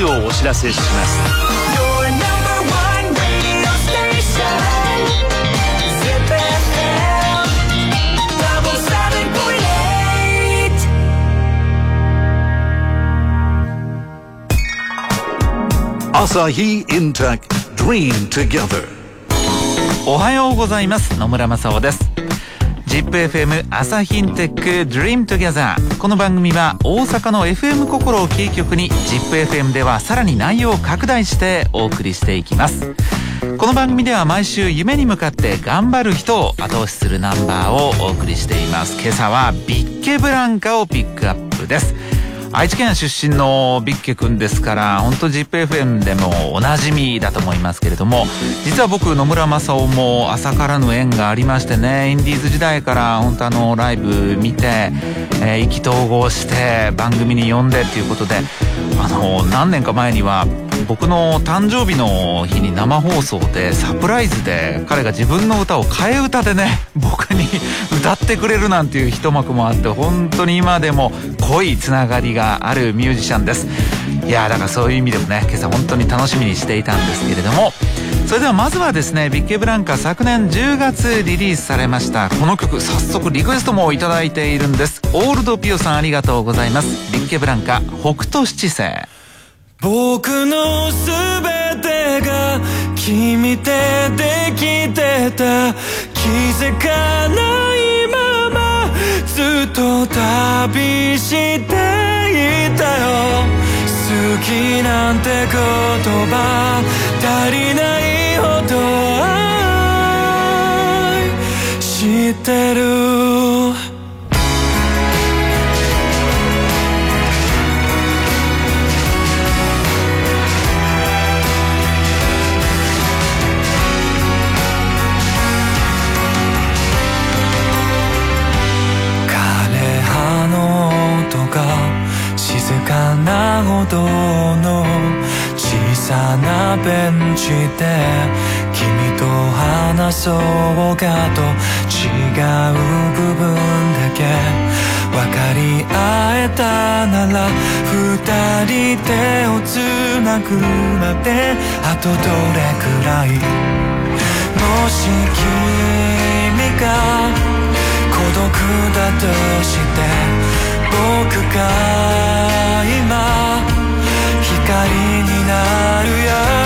時をお知らせします。朝日インテック Dream Together おはようございます。野村正夫です ZIPFM 朝日インテック Dream Together この番組は大阪の FM 心をキー局に ZIPFM ではさらに内容を拡大してお送りしていきます。この番組では毎週夢に向かって頑張る人を後押しするナンバーをお送りしています。今朝はビッケブランカをピックアップです。愛知県出身のビッケくんですから本当 ZIPFM でもおなじみだと思いますけれども実は僕野村正夫も朝からの縁がありましてねインディーズ時代から本当あのライブ見て、えー、意気投合して番組に呼んでっていうことであの何年か前には僕の誕生日の日に生放送でサプライズで彼が自分の歌を替え歌でね 僕に 歌ってくれるなんていう一幕もあって本当に今でも濃いつながりがあるミュージシャンです。いやだからそういう意味でもね今朝本当に楽しみにしていたんですけれども。それではまずはですねビッケブランカ昨年10月リリースされましたこの曲早速リクエストも頂いているんです。オールドピオさんありがとうございます。ビッケブランカ北斗七星。僕のすべてが君でできてた気づかないままずっと旅していたよ。好きなんて言葉足りないほど愛してる。そうかと違う部分だけ分かり合えたなら二人手をつなぐまであとどれくらいもし君が孤独だとして僕が今光になるよ。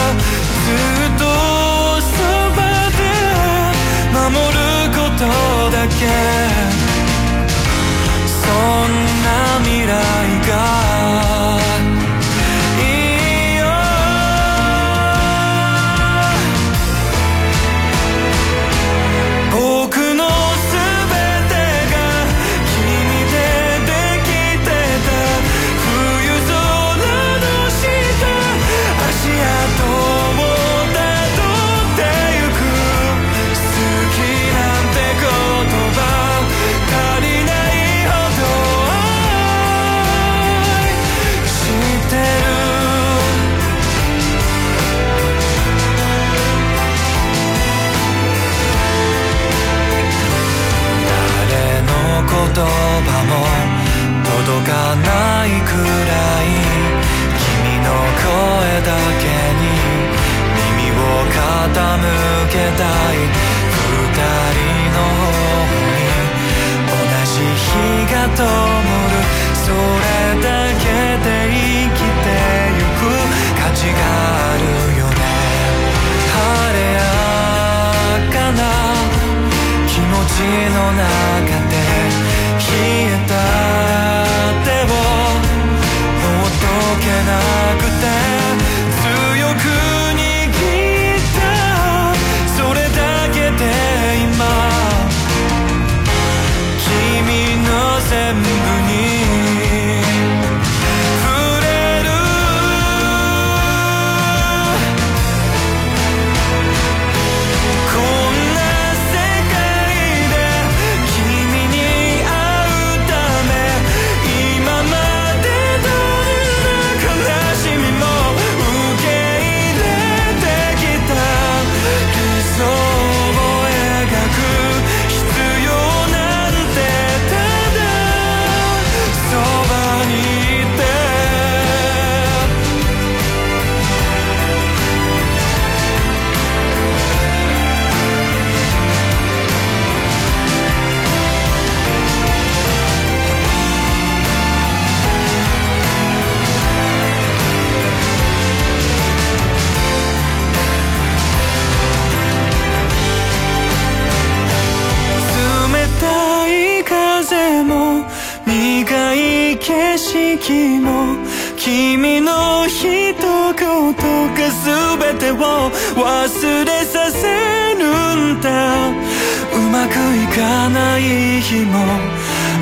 まくいかない日も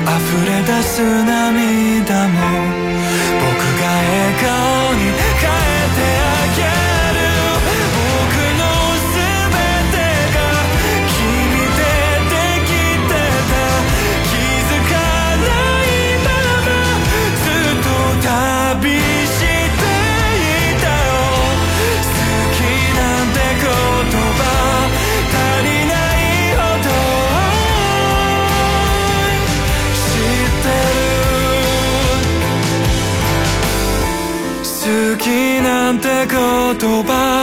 溢れ出す涙も僕が笑顔になんて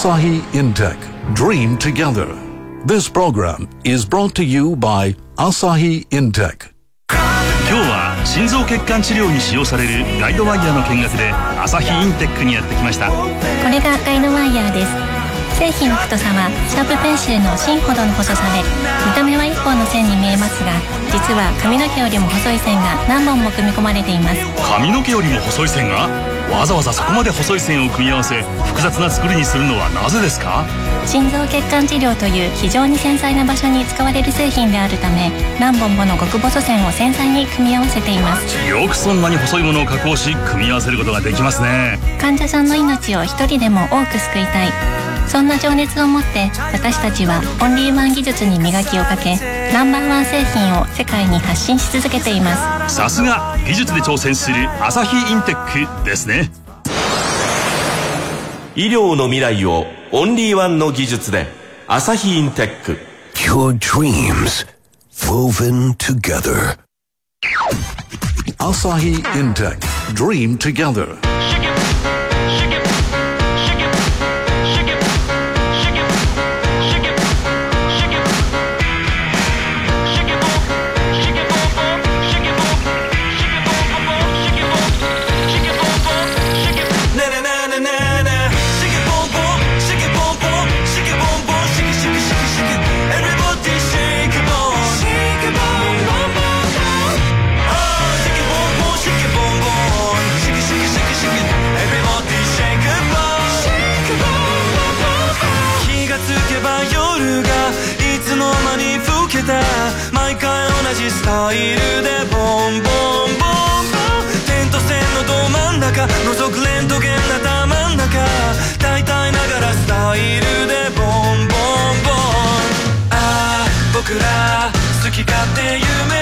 Asahi Intech Dream Together. This program is brought to you by Asahi Intech. 今日は心臓血管治療に使用されるガイドワイヤーの見学でアサヒインテックにやってきましたこれがガイドワイヤーです製品の太さはシャープペンシルの芯ほどの細さで見た目は1本の線に見えますが実は髪の毛よりも細い線が何本も組み込まれています髪の毛よりも細い線がわざわざそこまで細い線を組み合わせ複雑な作りにするのはなぜですか？心臓血管治療という非常に繊細な場所に使われる製品であるため何本もの極細線を繊細に組み合わせています。よくそんなに細いものを加工し組み合わせることができますね。患者さんの命を一人でも多く救いたいそんな情熱を持って私たちはオンリーワン技術に磨きをかけナンバーワン製品を世界に発信し続けていますさすが技術で挑戦するアサヒインテックですね医療の未来をオンリーワンの技術でアサヒインテック Your dreams woven together. Asahi Intech Dream Together. じスタイルでボンボンボンボン点と線のど真ん中覗くレントゲンな頭ん中大体ながらスタイルでボンボンボンああ僕ら好き勝手夢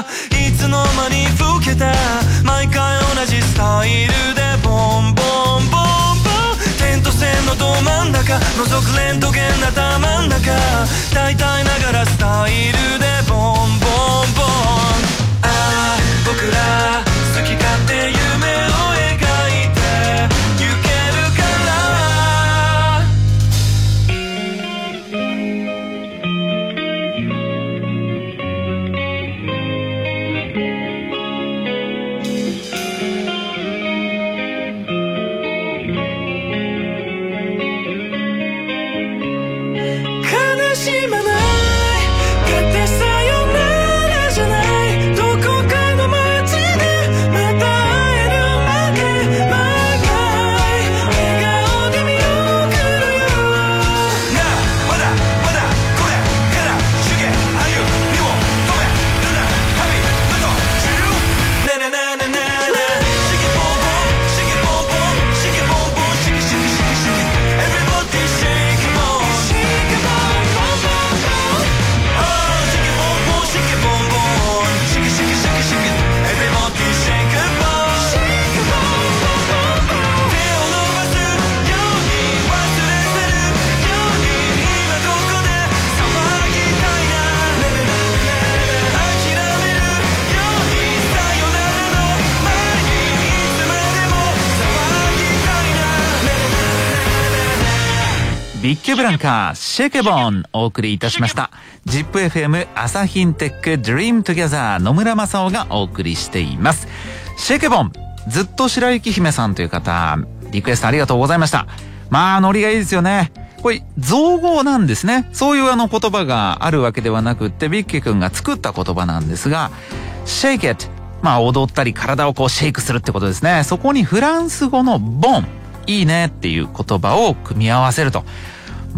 いつの間に老けた毎回同じスタイルでボンボンボンボン点と線のど真ん中覗くレントゲンな頭ん中大体ながらスタイルでボンボンランカシェケボンお送りいたしました。ZIPFM 朝日インテック Dream Together 野村正夫がお送りしています。シェケボンずっと白雪姫さんという方リクエストありがとうございました。まあノリがいいですよね。これ造語なんですね。そういうあの言葉があるわけではなくってビッケ君が作った言葉なんですが Shake it まあ踊ったり体をこうシェイクするってことですね。そこにフランス語のボンいいねっていう言葉を組み合わせると。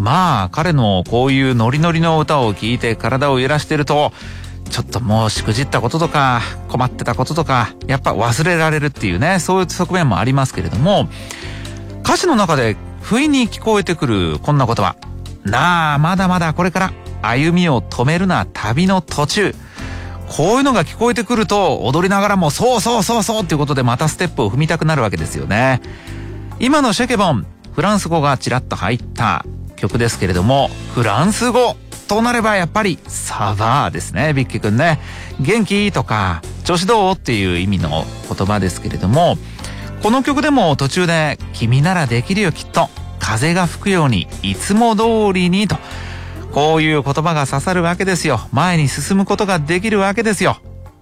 まあ、彼のこういうノリノリの歌を聴いて体を揺らしてると、ちょっともうしくじったこととか、困ってたこととか、やっぱ忘れられるっていうね、そういう側面もありますけれども、歌詞の中で不意に聞こえてくるこんな言葉。なあ、まだまだこれから歩みを止めるな旅の途中。こういうのが聞こえてくると踊りながらもそうそうそうそうっていうことでまたステップを踏みたくなるわけですよね。今のシェケボン、フランス語がちらっと入った曲ですけれども、フランス語となればやっぱりサバーですね、ビッキーくんね。元気？とか、調子どう？っていう意味の言葉ですけれども、この曲でも途中で、君ならできるよきっと、風が吹くように、いつも通りにと、こういう言葉が刺さるわけですよ。前に進むことができるわけですよ。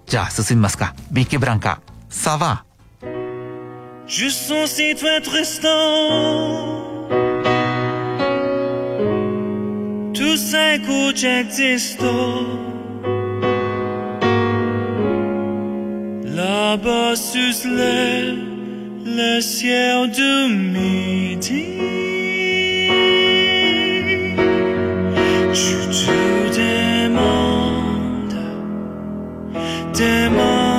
じゃあ進みますか。ビッキーブランカ、サバー。tu sai cu ce există La bas sus le, le ciel du midi Tu te demandes, demandes.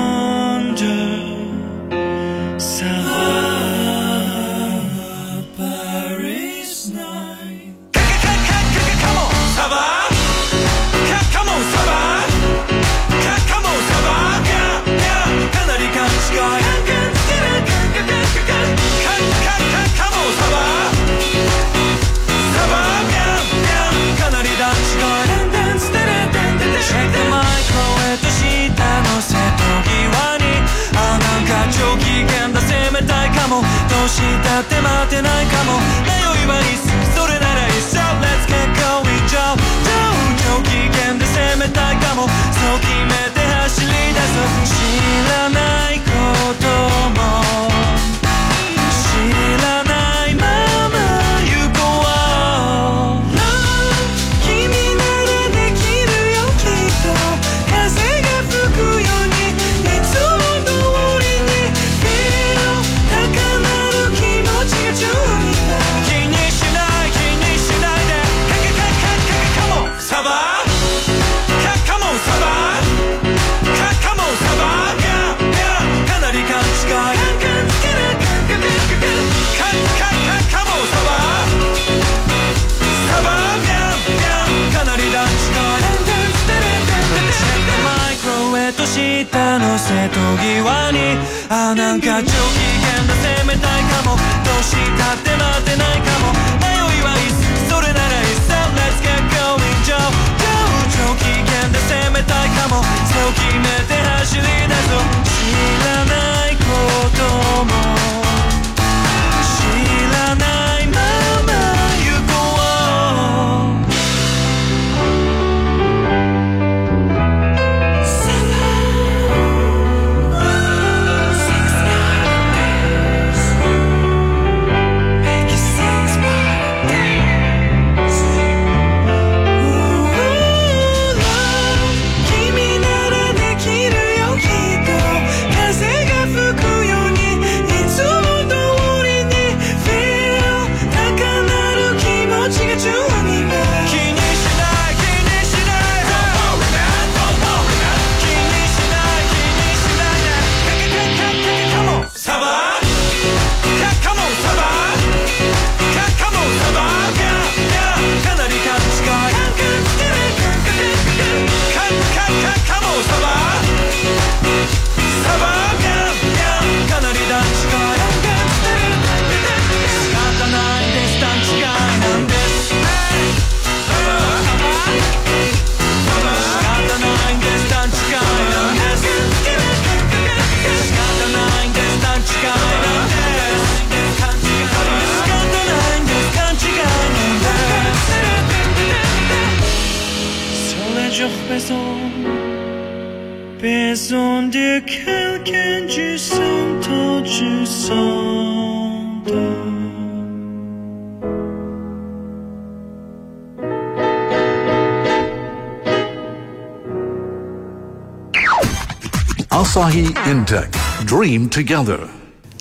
Intech. Dream together.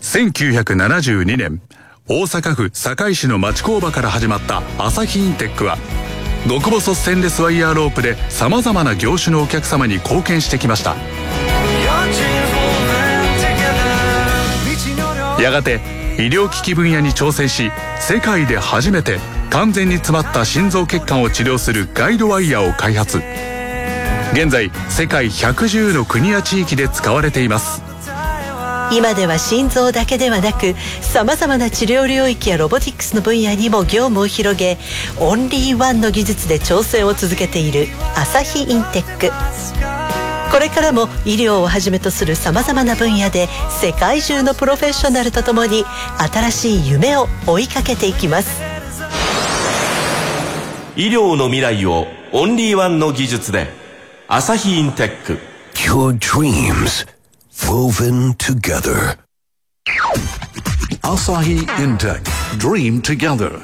1972年大阪府堺市の町工場から始まったアサヒインテックは極細ステンレスワイヤーロープでさまざまな業種のお客様に貢献してきましたやがて医療機器分野に挑戦し世界で初めて完全に詰まった心臓血管を治療するガイドワイヤーを開発現在世界110の国や地域で使われています。今では心臓だけではなくさまざまな治療領域やロボティクスの分野にも業務を広げオンリーワンの技術で挑戦を続けているアサヒインテック。これからも医療をはじめとするさまざまな分野で世界中のプロフェッショナルとともに新しい夢を追いかけていきます。医療の未来をオンリーワンの技術でアサヒインテック Your dreams woven together. Asahi Intech. Dream together.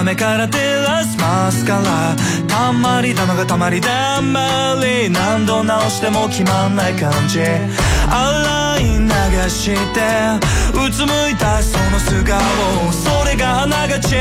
雨から照らすマスカラたんまり玉がたまりだまり。何度直しても決まんない感じ。洗い流してうつむいたその素顔。それがあながち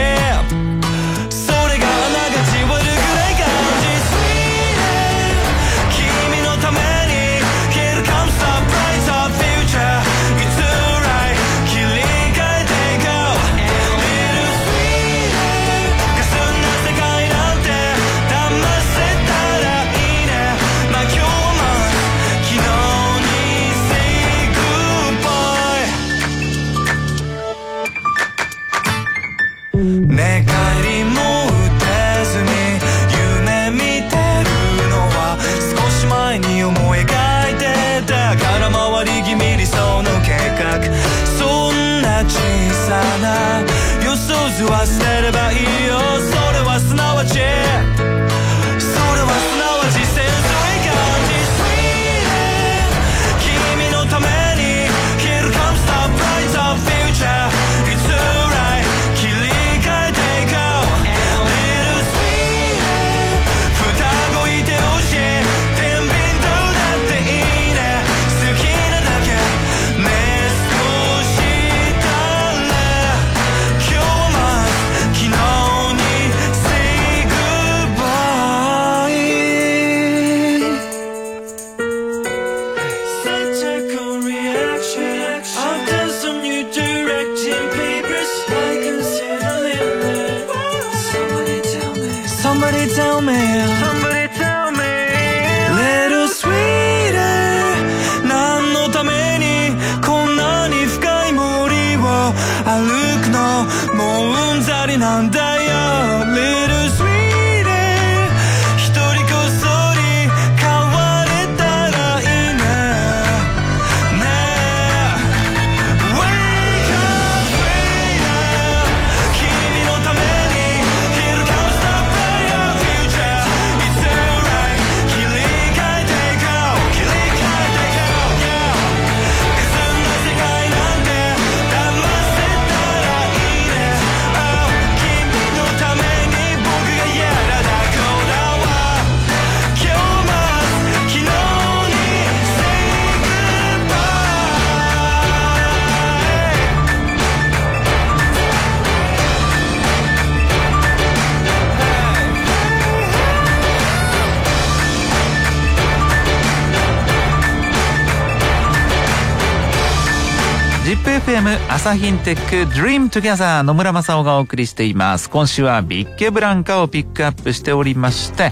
朝日インテック Dream Together 野村正夫がお送りしています。今週はビッケブランカをピックアップしておりまして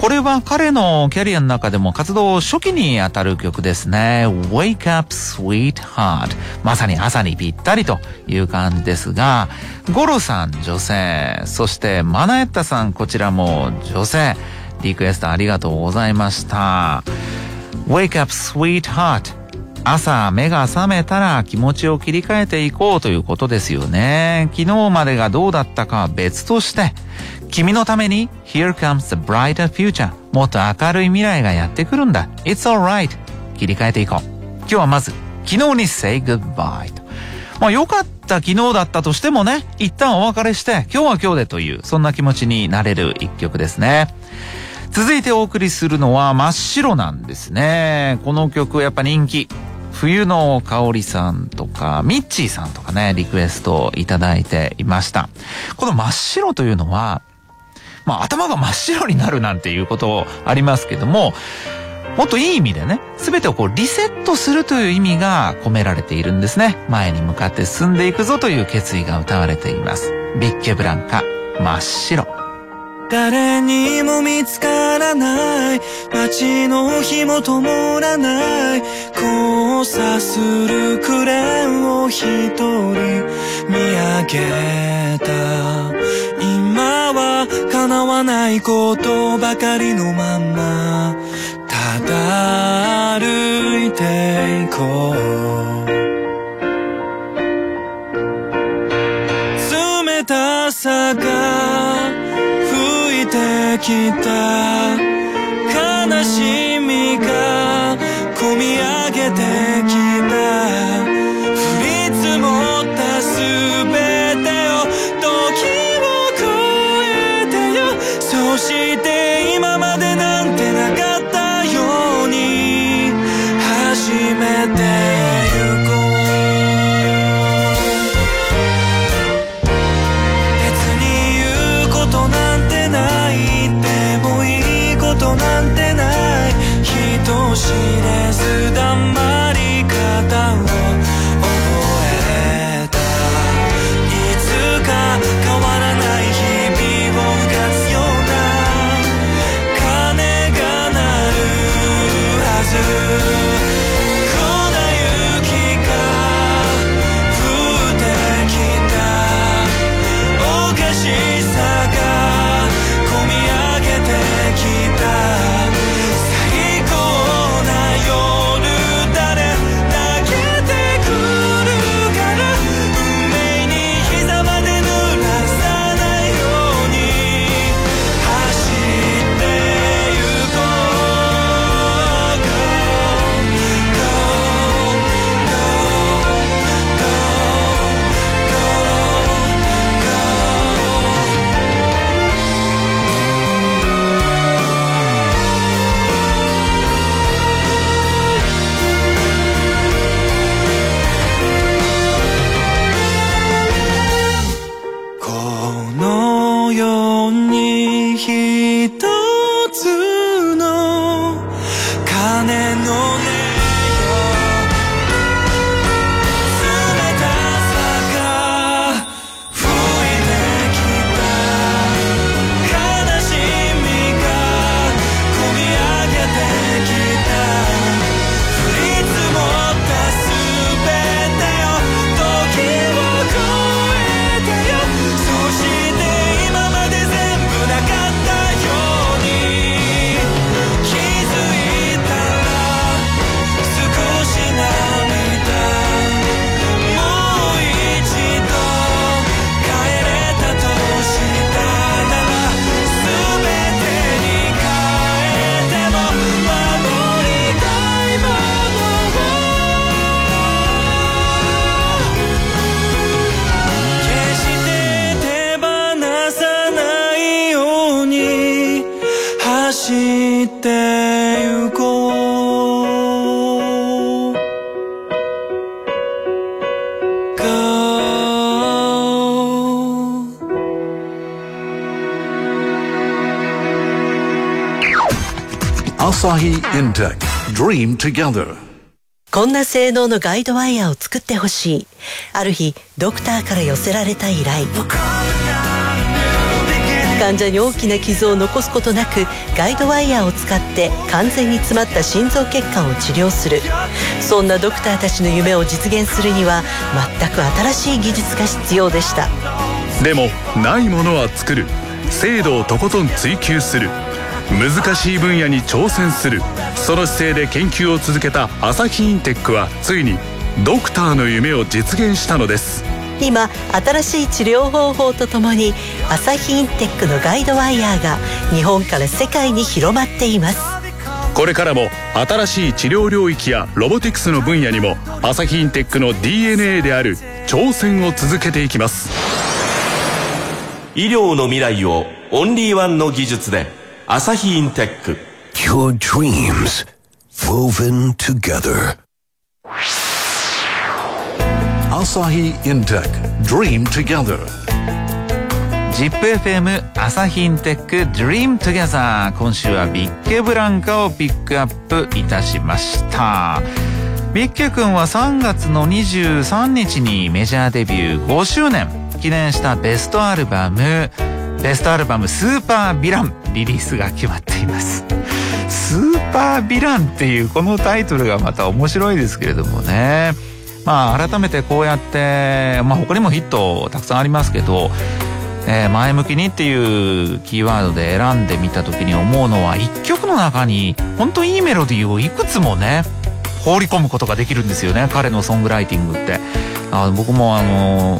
これは彼のキャリアの中でも活動初期にあたる曲ですね。Wake Up Sweetheart まさに朝にぴったりという感じですがゴロさん女性。そしてマナエッタさんこちらも女性。リクエストありがとうございました。Wake Up Sweetheart 朝目が覚めたら気持ちを切り替えていこうということですよね。昨日までがどうだったかは別として、君のために Here comes the brighter future もっと明るい未来がやってくるんだ。It's alright 切り替えていこう。今日はまず昨日に say goodbye と。まあ良かった昨日だったとしてもね、一旦お別れして今日は今日でというそんな気持ちになれる一曲ですね。続いてお送りするのは真っ白なんですね。この曲やっぱ人気。冬の香りさんとか、ミッチーさんとかね、リクエストをいただいていました。この真っ白というのは、まあ頭が真っ白になるなんていうことありますけども、もっといい意味でね、すべてをこうリセットするという意味が込められているんですね。前に向かって進んでいくぞという決意が歌われています。ビッケブランカ、真っ白。誰にも見つからない街の火も灯らない交差するクレーンを一人見上げた今は叶わないことばかりのままただ歩いていこう冷たさが吹いてきた悲しみが込み上げて Asahi Intech. Dream together. こんな性能のガイドワイヤーを作ってほしい。ある日ドクターから寄せられた依頼。患者に大きな傷を残すことなくガイドワイヤーを使って完全に詰まった心臓血管を治療する。そんなドクターたちの夢を実現するには全く新しい技術が必要でした。でもないものは作る。精度をとことん追求する難しい分野に挑戦する。その姿勢で研究を続けたアサヒインテックはついにドクターの夢を実現したのです。今新しい治療方法とともにアサヒインテックのガイドワイヤーが日本から世界に広まっています。これからも新しい治療領域やロボティクスの分野にもアサヒインテックの DNA である挑戦を続けていきます。医療の未来をオンリーワンの技術でアサヒインテック Your dreams woven together. Asahi Intech. Dream together. ZIPFM 朝日インテック Dream Together 今週はビッケブランカをピックアップいたしましたビッケ君は3月の23日にメジャーデビュー5周年記念したベストアルバムベストアルバムスーパーヴィランリリースが決まっています。スーパーヴィランっていうこのタイトルがまた面白いですけれどもね。まあ改めてこうやってまあ他にもヒットたくさんありますけどえー前向きにっていうキーワードで選んでみた時に思うのは一曲の中に本当いいメロディーをいくつもね放り込むことができるんですよね。彼のソングライティングって。あ僕もあの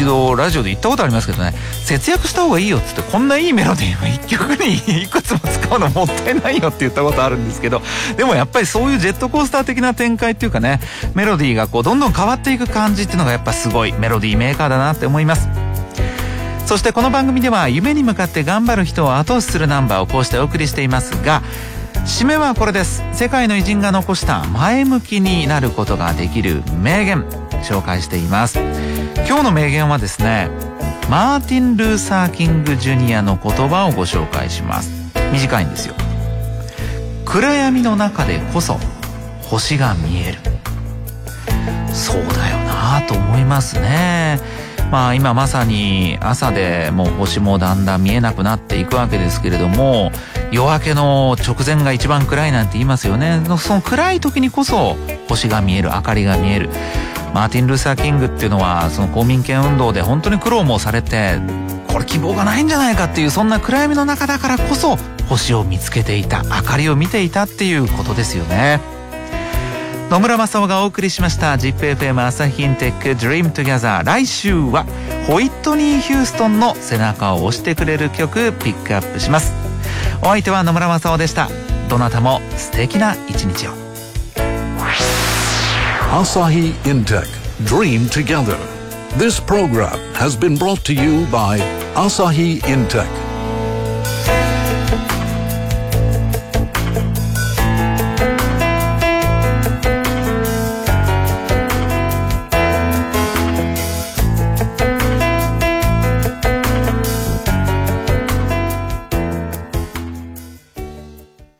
一度ラジオで言ったことありますけどね節約した方がいいよっつってこんないいメロディーを一曲にいくつも使うのもったいないよって言ったことあるんですけどでもやっぱりそういうジェットコースター的な展開っていうかねメロディーがこうどんどん変わっていく感じっていうのがやっぱすごいメロディーメーカーだなって思います。そしてこの番組では夢に向かって頑張る人を後押しするナンバーをこうしてお送りしていますが締めはこれです。世界の偉人が残した前向きになることができる名言紹介しています。今日の名言はですねマーティン・ルーサー・キング・ジュニアの言葉をご紹介します。短いんですよ。暗闇の中でこそ星が見える。そうだよなと思いますね。まあ今まさに朝でもう星もだんだん見えなくなっていくわけですけれども夜明けの直前が一番暗いなんて言いますよね。その暗い時にこそ星が見える明かりが見える。マーティン・ルーサー・キングっていうのはその公民権運動で本当に苦労もされてこれ希望がないんじゃないかっていうそんな暗闇の中だからこそ星を見つけていた明かりを見ていたっていうことですよね。野村正夫がお送りしました ZIPFM 朝日インテック Dream Together 来週はホイットニー・ヒューストンの背中を押してくれる曲ピックアップします。お相手は野村正夫でした。どなたも素敵な一日を。Asahi Intech. Dream together. This program has been brought to you by Asahi Intech.